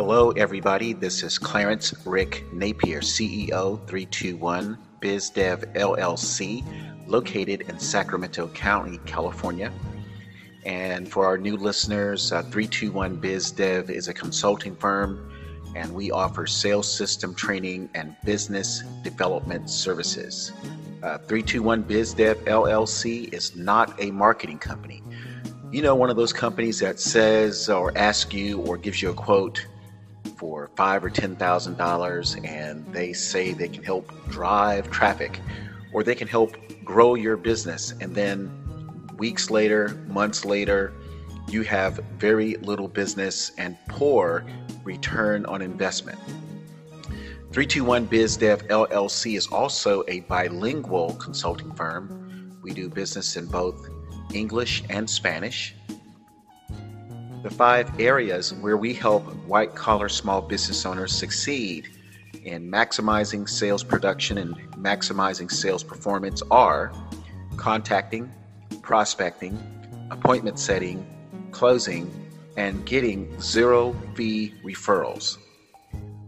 Hello, everybody. This is Clarence Rick Napier, CEO 321 BizDev LLC, located in Sacramento County, California. And for our new listeners, uh, 321 BizDev is a consulting firm, and we offer sales system training and business development services. Uh, 321 BizDev LLC is not a marketing company. You know, one of those companies that says or asks you or gives you a quote for five or ten thousand dollars and they say they can help drive traffic or they can help grow your business. And then weeks later months later you have very little business and poor return on investment. 321 BizDev LLC is also a bilingual consulting firm. We do business in both English and Spanish the five areas where we help white collar small business owners succeed in maximizing sales production and maximizing sales performance are contacting, prospecting, appointment setting, closing, and getting zero fee referrals.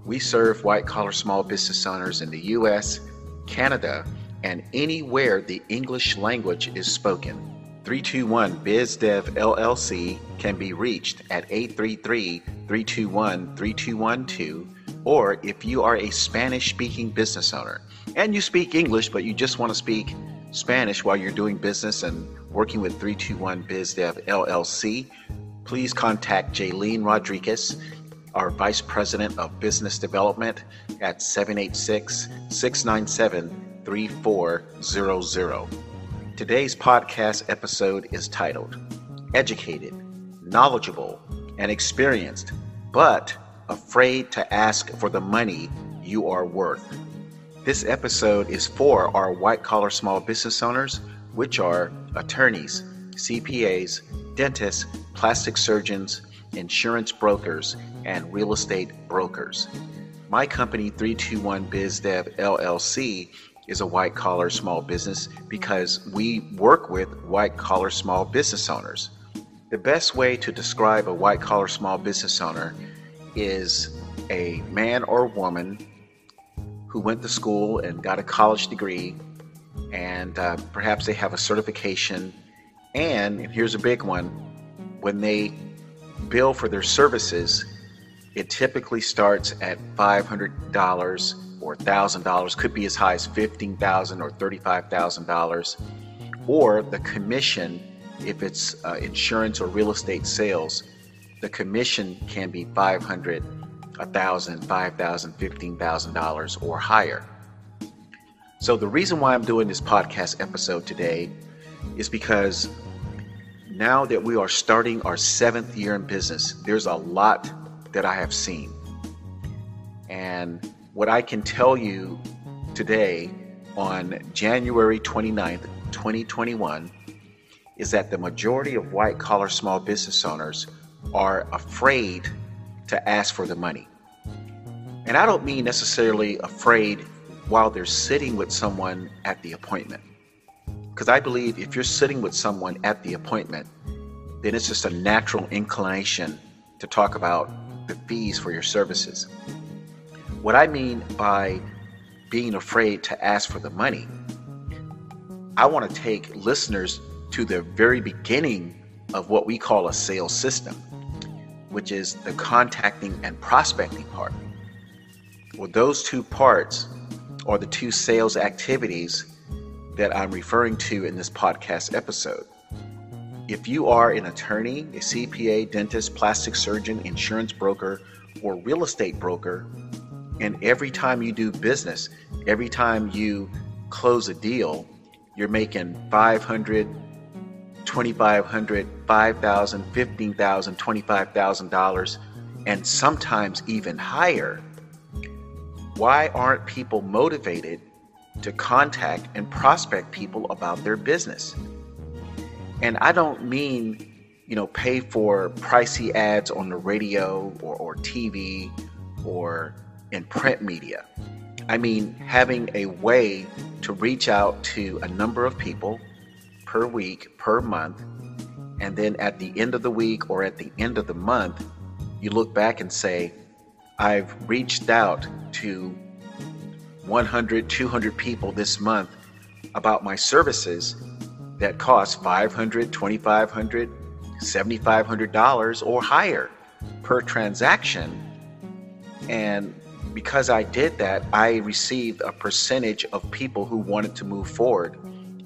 We serve white collar small business owners in the US, Canada, and anywhere the English language is spoken. 321 BizDev LLC can be reached at 833 321 3212. Or if you are a Spanish speaking business owner and you speak English, but you just want to speak Spanish while you're doing business and working with 321 BizDev LLC, please contact Jaylene Rodriguez, our Vice President of Business Development, at 786 697 3400. Today's podcast episode is titled Educated, Knowledgeable, and Experienced, but Afraid to Ask for the Money You Are Worth. This episode is for our white collar small business owners, which are attorneys, CPAs, dentists, plastic surgeons, insurance brokers, and real estate brokers. My company, 321 BizDev LLC, is a white collar small business because we work with white collar small business owners. The best way to describe a white collar small business owner is a man or woman who went to school and got a college degree, and uh, perhaps they have a certification. And, and here's a big one when they bill for their services, it typically starts at $500 or $1,000, could be as high as $15,000 or $35,000, or the commission, if it's uh, insurance or real estate sales, the commission can be $500, $1,000, $5,000, $15,000 or higher. So, the reason why I'm doing this podcast episode today is because now that we are starting our seventh year in business, there's a lot that I have seen. And what I can tell you today on January 29th, 2021, is that the majority of white collar small business owners are afraid to ask for the money. And I don't mean necessarily afraid while they're sitting with someone at the appointment. Because I believe if you're sitting with someone at the appointment, then it's just a natural inclination to talk about the fees for your services. What I mean by being afraid to ask for the money, I want to take listeners to the very beginning of what we call a sales system, which is the contacting and prospecting part. Well, those two parts are the two sales activities that I'm referring to in this podcast episode. If you are an attorney, a CPA, dentist, plastic surgeon, insurance broker, or real estate broker, and every time you do business, every time you close a deal, you're making 500, 2500, 5000, 15000, 25000 dollars and sometimes even higher. Why aren't people motivated to contact and prospect people about their business? And I don't mean, you know, pay for pricey ads on the radio or, or TV or in print media. I mean, having a way to reach out to a number of people per week, per month, and then at the end of the week or at the end of the month, you look back and say, I've reached out to 100, 200 people this month about my services that cost $500, $2,500, $7,500 or higher per transaction. And because I did that, I received a percentage of people who wanted to move forward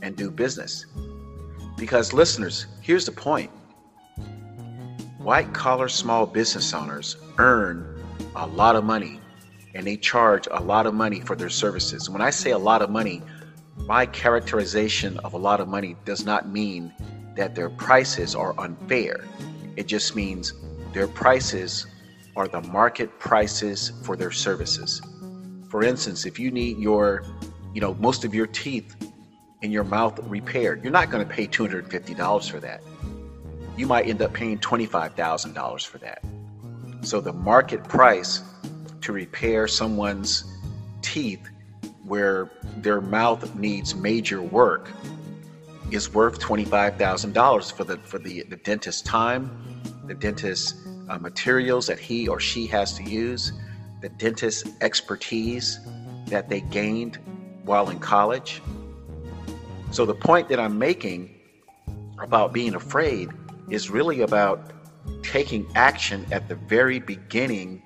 and do business. Because, listeners, here's the point white collar small business owners earn a lot of money and they charge a lot of money for their services. When I say a lot of money, my characterization of a lot of money does not mean that their prices are unfair. It just means their prices are the market prices for their services. For instance, if you need your, you know, most of your teeth in your mouth repaired, you're not going to pay $250 for that. You might end up paying $25,000 for that. So the market price to repair someone's teeth where their mouth needs major work is worth $25,000 for the for the, the dentist's time, the dentist's uh, materials that he or she has to use, the dentist's expertise that they gained while in college. So the point that I'm making about being afraid is really about taking action at the very beginning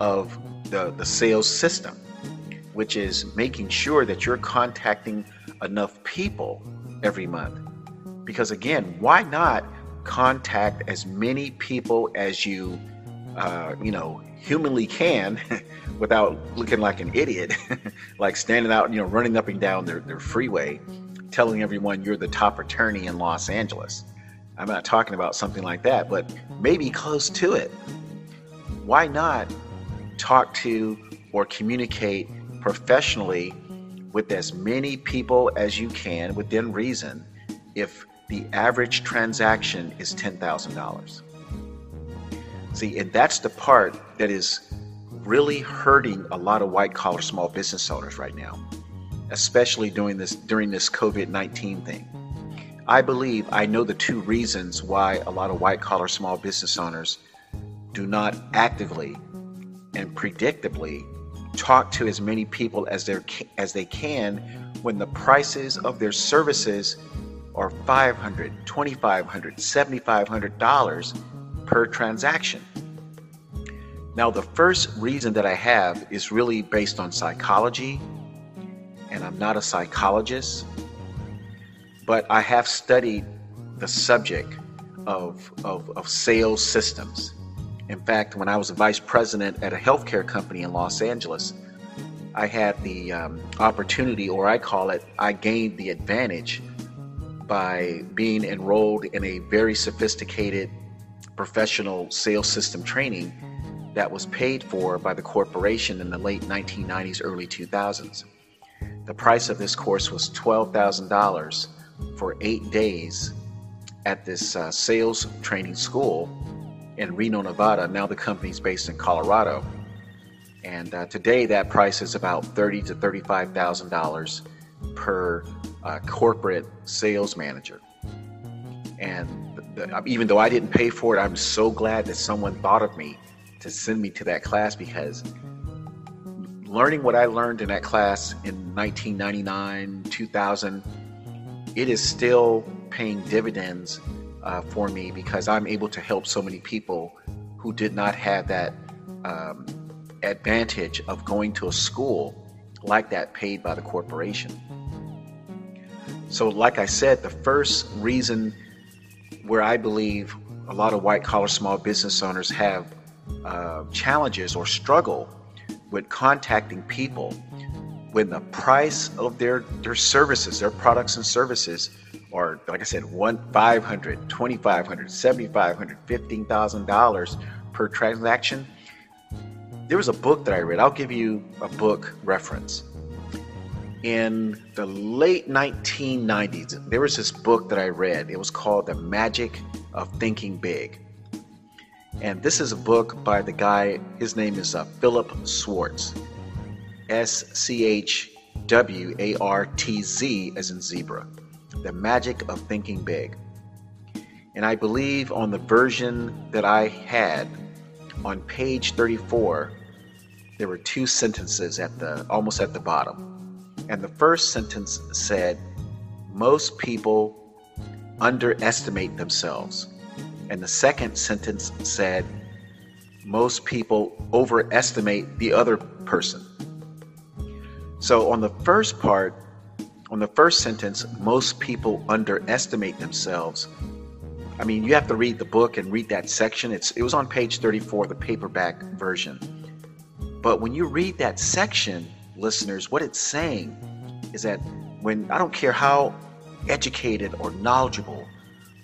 of the, the sales system, which is making sure that you're contacting enough people every month. Because again, why not contact as many people as you, uh, you know, humanly can without looking like an idiot, like standing out, you know, running up and down their, their freeway, telling everyone you're the top attorney in Los Angeles. I'm not talking about something like that, but maybe close to it. Why not talk to or communicate professionally with as many people as you can within reason if the average transaction is $10,000. See, and that's the part that is really hurting a lot of white collar small business owners right now, especially during this during this COVID-19 thing. I believe I know the two reasons why a lot of white collar small business owners do not actively and predictably talk to as many people as they as they can when the prices of their services are 500 2500 7500 dollars per transaction. Now the first reason that i have is really based on psychology and i'm not a psychologist but i have studied the subject of, of, of sales systems. In fact, when I was a vice president at a healthcare company in Los Angeles, I had the um, opportunity, or I call it, I gained the advantage by being enrolled in a very sophisticated professional sales system training that was paid for by the corporation in the late 1990s, early 2000s. The price of this course was $12,000 for eight days at this uh, sales training school in Reno, Nevada. Now the company's based in Colorado. And uh, today that price is about thirty to thirty-five thousand dollars per uh, corporate sales manager. And the, the, even though I didn't pay for it, I'm so glad that someone thought of me to send me to that class because learning what I learned in that class in 1999, 2000, it is still paying dividends uh, for me because I'm able to help so many people who did not have that um, advantage of going to a school like that paid by the corporation. So, like I said, the first reason where I believe a lot of white collar small business owners have uh, challenges or struggle with contacting people when the price of their, their services, their products and services, or like I said, one five hundred, twenty five hundred, seventy five hundred, fifteen thousand dollars per transaction. There was a book that I read. I'll give you a book reference. In the late 1990s, there was this book that I read. It was called The Magic of Thinking Big. And this is a book by the guy, his name is uh, Philip Schwartz. S C H W A R T Z as in zebra. The Magic of Thinking Big. And I believe on the version that I had, on page 34, there were two sentences at the almost at the bottom. And the first sentence said, Most people underestimate themselves. And the second sentence said, Most people overestimate the other person. So on the first part, on the first sentence, most people underestimate themselves. I mean, you have to read the book and read that section. It's it was on page 34, the paperback version. But when you read that section, listeners, what it's saying is that when I don't care how educated or knowledgeable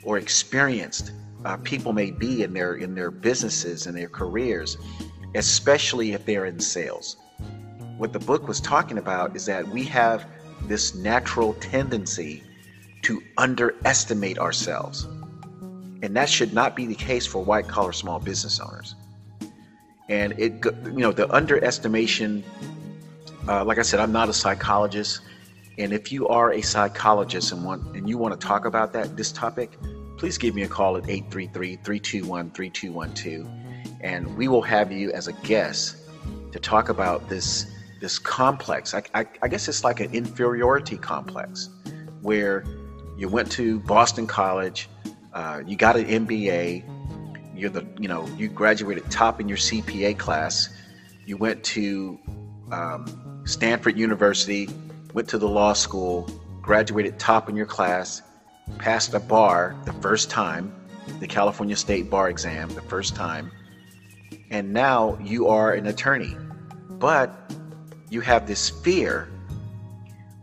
or experienced uh, people may be in their in their businesses and their careers, especially if they're in sales. What the book was talking about is that we have this natural tendency to underestimate ourselves. And that should not be the case for white collar small business owners and it you know the underestimation uh, like i said i'm not a psychologist and if you are a psychologist and want and you want to talk about that this topic please give me a call at 833-321-3212 and we will have you as a guest to talk about this this complex I, I, I guess it's like an inferiority complex where you went to boston college uh, you got an mba you're the you know you graduated top in your CPA class. You went to um, Stanford University, went to the law school, graduated top in your class, passed a bar the first time, the California State Bar exam the first time, and now you are an attorney. But you have this fear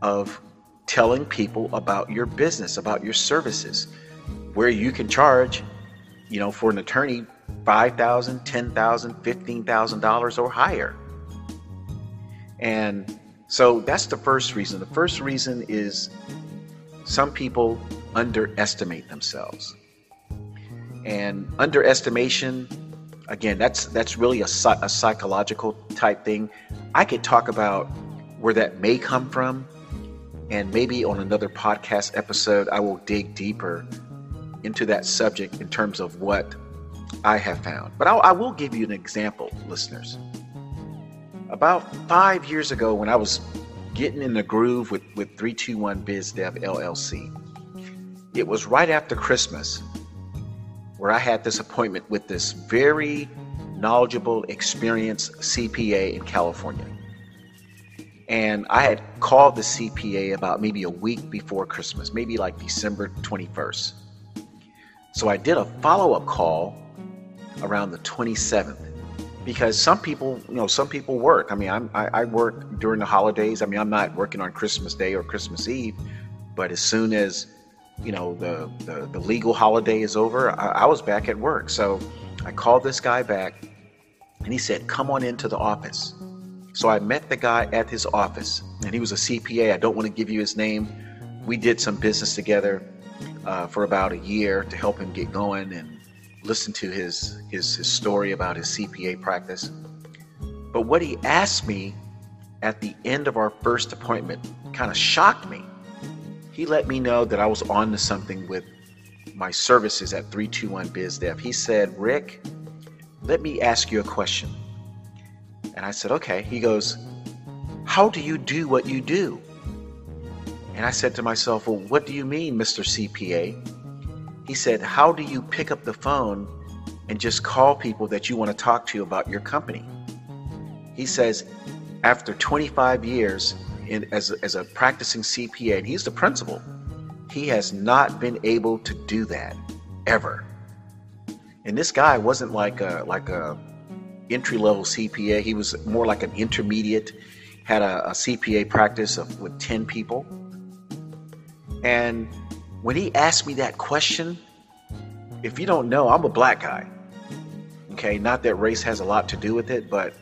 of telling people about your business, about your services, where you can charge you know, for an attorney, five thousand, ten thousand, fifteen thousand dollars or higher. And so that's the first reason. The first reason is some people underestimate themselves. And underestimation, again, that's that's really a, a psychological type thing. I could talk about where that may come from, and maybe on another podcast episode, I will dig deeper into that subject in terms of what I have found. But I'll, I will give you an example, listeners. About five years ago, when I was getting in the groove with, with 321 Biz Dev LLC, it was right after Christmas where I had this appointment with this very knowledgeable, experienced CPA in California. And I had called the CPA about maybe a week before Christmas, maybe like December 21st. So I did a follow up call around the 27th because some people, you know, some people work. I mean, I'm, I, I work during the holidays. I mean, I'm not working on Christmas Day or Christmas Eve, but as soon as, you know, the, the, the legal holiday is over, I, I was back at work. So I called this guy back and he said, Come on into the office. So I met the guy at his office and he was a CPA. I don't want to give you his name. We did some business together uh, for about a year to help him get going and listen to his, his, his story about his CPA practice. But what he asked me at the end of our first appointment kind of shocked me. He let me know that I was on to something with my services at 321 BizDev. He said, Rick, let me ask you a question. And I said, okay. He goes, How do you do what you do? And I said to myself, Well, what do you mean, Mr. CPA? He said, How do you pick up the phone and just call people that you want to talk to about your company? He says, After 25 years in, as, as a practicing CPA, and he's the principal, he has not been able to do that ever. And this guy wasn't like a like a entry level CPA. He was more like an intermediate. Had a, a CPA practice of with 10 people and when he asked me that question, if you don't know, I'm a black guy. Okay, not that race has a lot to do with it, but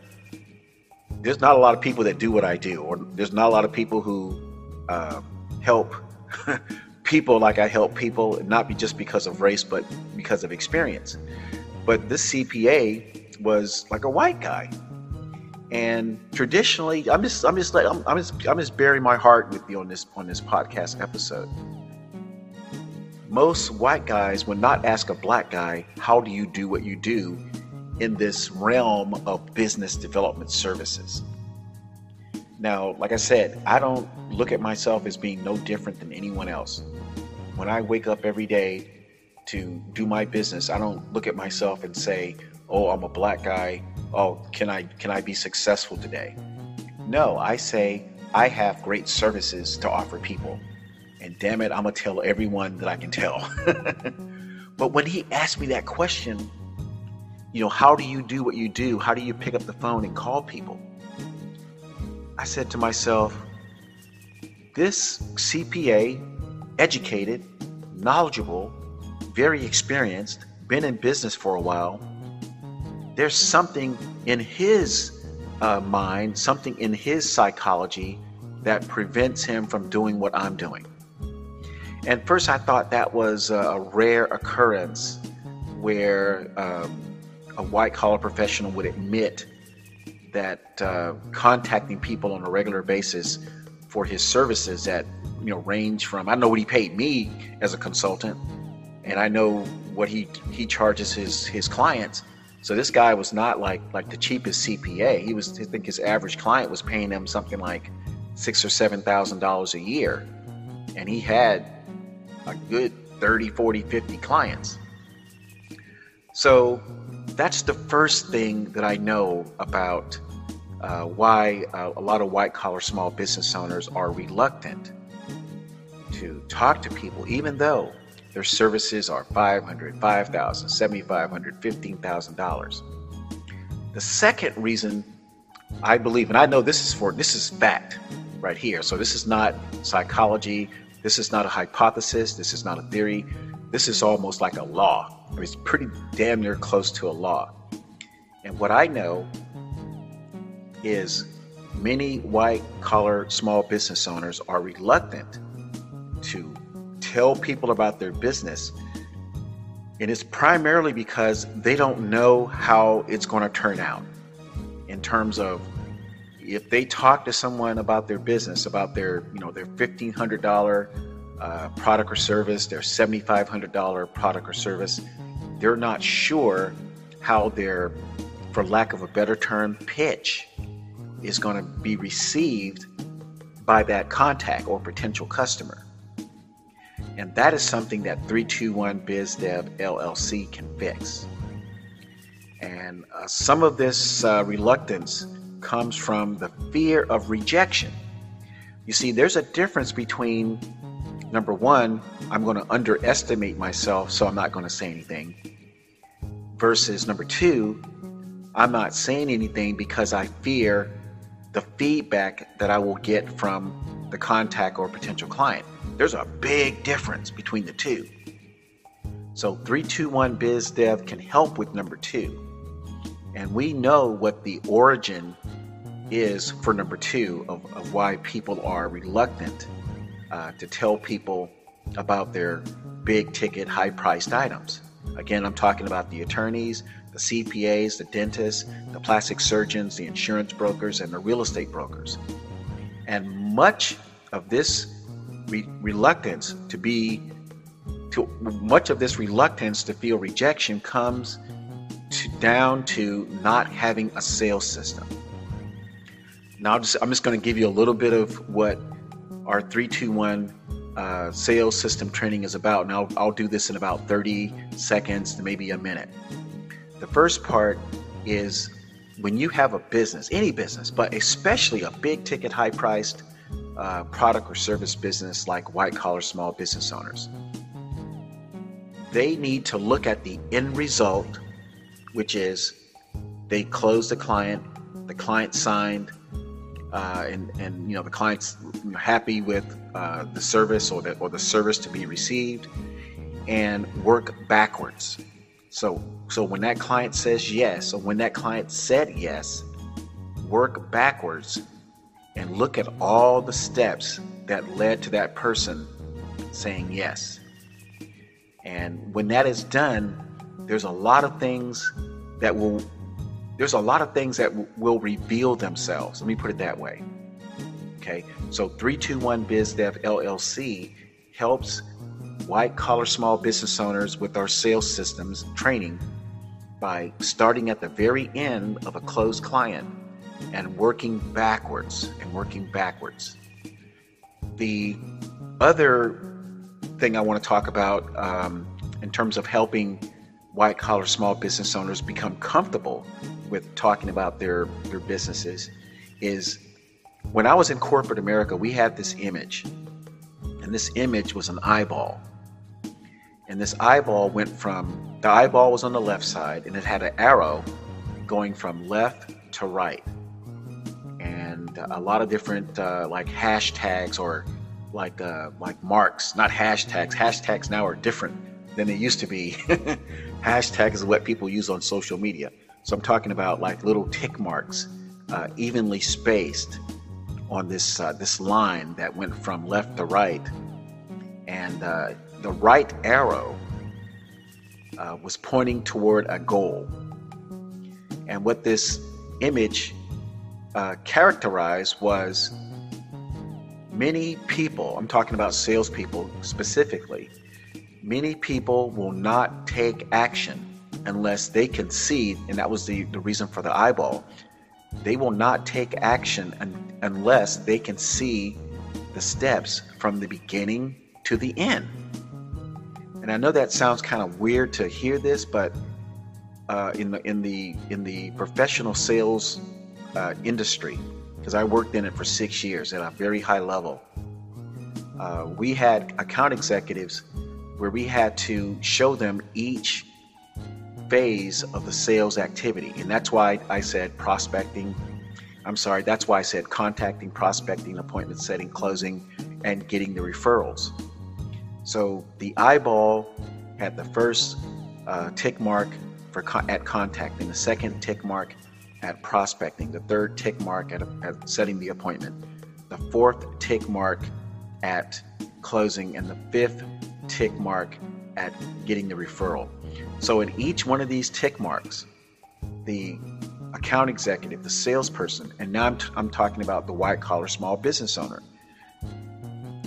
there's not a lot of people that do what I do, or there's not a lot of people who uh, help people like I help people, not be just because of race, but because of experience. But this CPA was like a white guy, and traditionally, I'm just, I'm just, I'm, I'm just, I'm just burying my heart with you on this, on this podcast episode. Most white guys would not ask a black guy, "How do you do what you do?" in this realm of business development services. Now, like I said, I don't look at myself as being no different than anyone else. When I wake up every day to do my business, I don't look at myself and say, "Oh, I'm a black guy. Oh, can I can I be successful today?" No, I say I have great services to offer people. And damn it, I'm going to tell everyone that I can tell. but when he asked me that question, you know, how do you do what you do? How do you pick up the phone and call people? I said to myself, this CPA, educated, knowledgeable, very experienced, been in business for a while, there's something in his uh, mind, something in his psychology that prevents him from doing what I'm doing. And first, I thought that was a rare occurrence where um, a white collar professional would admit that uh, contacting people on a regular basis for his services that you know range from I know what he paid me as a consultant, and I know what he he charges his his clients. So this guy was not like like the cheapest CPA. He was I think his average client was paying him something like six or seven thousand dollars a year, and he had a good 30, 40, 50 clients. So that's the first thing that I know about uh, why uh, a lot of white collar small business owners are reluctant to talk to people, even though their services are $500, $5,000, $7,500, $15,000. The second reason I believe, and I know this is for this is fact right here. So this is not psychology. This is not a hypothesis. This is not a theory. This is almost like a law. I mean, it's pretty damn near close to a law. And what I know is many white collar small business owners are reluctant to tell people about their business. And it's primarily because they don't know how it's going to turn out in terms of if they talk to someone about their business, about their, you know, their $1,500 uh, product or service, their $7,500 product or service, they're not sure how their, for lack of a better term, pitch is going to be received by that contact or potential customer. And that is something that 321 BizDev LLC can fix. And uh, some of this uh, reluctance comes from the fear of rejection. You see, there's a difference between number one, I'm going to underestimate myself, so I'm not going to say anything, versus number two, I'm not saying anything because I fear the feedback that I will get from the contact or potential client. There's a big difference between the two. So 321 Biz Dev can help with number two. And we know what the origin is for number two of, of why people are reluctant uh, to tell people about their big ticket, high priced items. Again, I'm talking about the attorneys, the CPAs, the dentists, the plastic surgeons, the insurance brokers, and the real estate brokers. And much of this re- reluctance to be, to, much of this reluctance to feel rejection comes to, down to not having a sales system. Now, just, I'm just going to give you a little bit of what our 321 uh, sales system training is about. And I'll, I'll do this in about 30 seconds to maybe a minute. The first part is when you have a business, any business, but especially a big ticket, high priced uh, product or service business like white collar small business owners, they need to look at the end result which is they closed the client, the client signed, uh, and and you know the client's happy with uh, the service or the or the service to be received, and work backwards. So so when that client says yes, or when that client said yes, work backwards and look at all the steps that led to that person saying yes. And when that is done, there's a lot of things that will there's a lot of things that w- will reveal themselves. Let me put it that way. Okay, so 321 BizDev LLC helps white collar small business owners with our sales systems training by starting at the very end of a closed client and working backwards and working backwards. The other thing I want to talk about um, in terms of helping white collar small business owners become comfortable with talking about their, their businesses is when I was in corporate America, we had this image, and this image was an eyeball. And this eyeball went from the eyeball was on the left side, and it had an arrow going from left to right. And a lot of different uh, like hashtags or like uh, like marks, not hashtags. Hashtags now are different than they used to be. Hashtags is what people use on social media. So I'm talking about like little tick marks, uh, evenly spaced on this uh, this line that went from left to right, and uh, the right arrow uh, was pointing toward a goal. And what this image uh, characterized was many people. I'm talking about salespeople specifically. Many people will not take action unless they can see, and that was the, the reason for the eyeball. They will not take action un- unless they can see the steps from the beginning to the end. And I know that sounds kind of weird to hear this, but uh, in the in the in the professional sales uh, industry, because I worked in it for six years at a very high level, uh, we had account executives where we had to show them each phase of the sales activity. And that's why I said prospecting. I'm sorry, that's why I said contacting, prospecting, appointment setting, closing, and getting the referrals. So the eyeball had the first uh, tick mark for co- at contacting, the second tick mark at prospecting, the third tick mark at, at setting the appointment, the fourth tick mark at closing, and the fifth tick mark at getting the referral. So, in each one of these tick marks, the account executive, the salesperson, and now I'm, t- I'm talking about the white collar small business owner,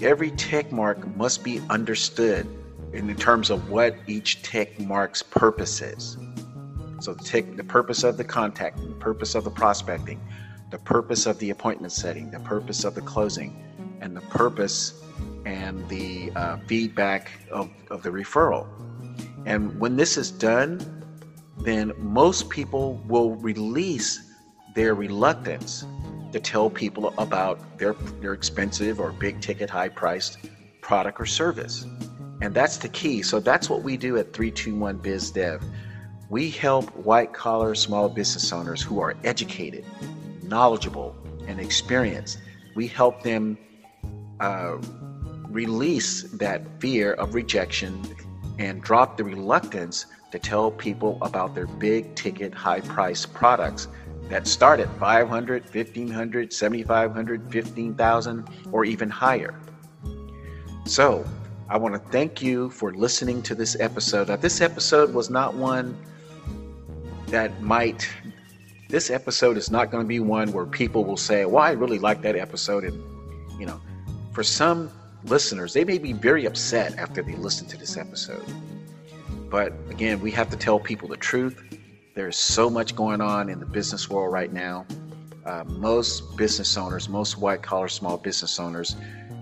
every tick mark must be understood in terms of what each tick mark's purpose is. So, the, tick, the purpose of the contacting, the purpose of the prospecting, the purpose of the appointment setting, the purpose of the closing, and the purpose and the uh, feedback of, of the referral. And when this is done, then most people will release their reluctance to tell people about their, their expensive or big ticket, high priced product or service. And that's the key. So that's what we do at 321 Biz Dev. We help white collar small business owners who are educated, knowledgeable, and experienced. We help them uh, release that fear of rejection and drop the reluctance to tell people about their big ticket, high price products that start at 500, 1500, 7500, 15000 or even higher. So, I want to thank you for listening to this episode. Now, this episode was not one that might this episode is not going to be one where people will say, "Well, I really like that episode," and you know, for some listeners, they may be very upset after they listen to this episode. But again, we have to tell people the truth. There's so much going on in the business world right now. Uh, most business owners, most white collar small business owners,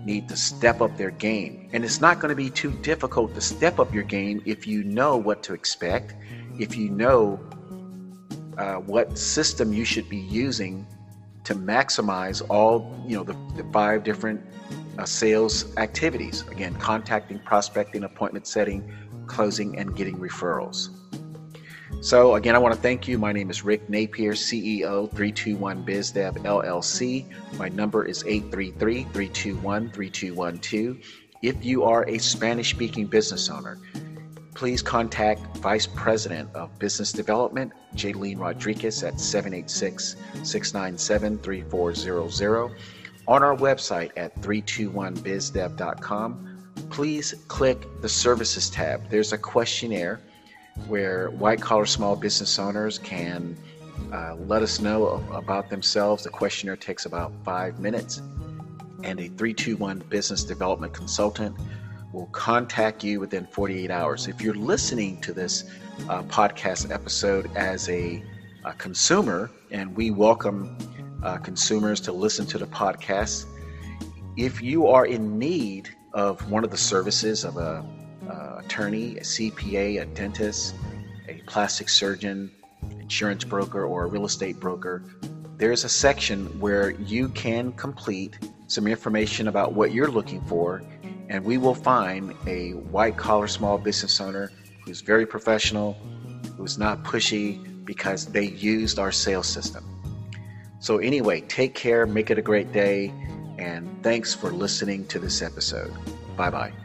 need to step up their game. And it's not going to be too difficult to step up your game if you know what to expect, if you know uh, what system you should be using to maximize all you know the, the five different uh, sales activities. Again, contacting, prospecting, appointment setting, closing, and getting referrals. So, again, I want to thank you. My name is Rick Napier, CEO, 321 BizDev LLC. My number is 833 321 3212. If you are a Spanish speaking business owner, please contact Vice President of Business Development, Jaylene Rodriguez, at 786 697 3400 on our website at 321bizdev.com, please click the services tab. There's a questionnaire where white collar small business owners can uh, let us know about themselves. The questionnaire takes about five minutes, and a 321 business development consultant will contact you within 48 hours. If you're listening to this uh, podcast episode as a, a, consumer, and we welcome uh, consumers to listen to the podcast, if you are in need of one of the services of a, a attorney, a CPA, a dentist, a plastic surgeon, insurance broker, or a real estate broker, there's a section where you can complete some information about what you're looking for, and we will find a white collar small business owner who's very professional, who's not pushy because they used our sales system. So, anyway, take care, make it a great day, and thanks for listening to this episode. Bye bye.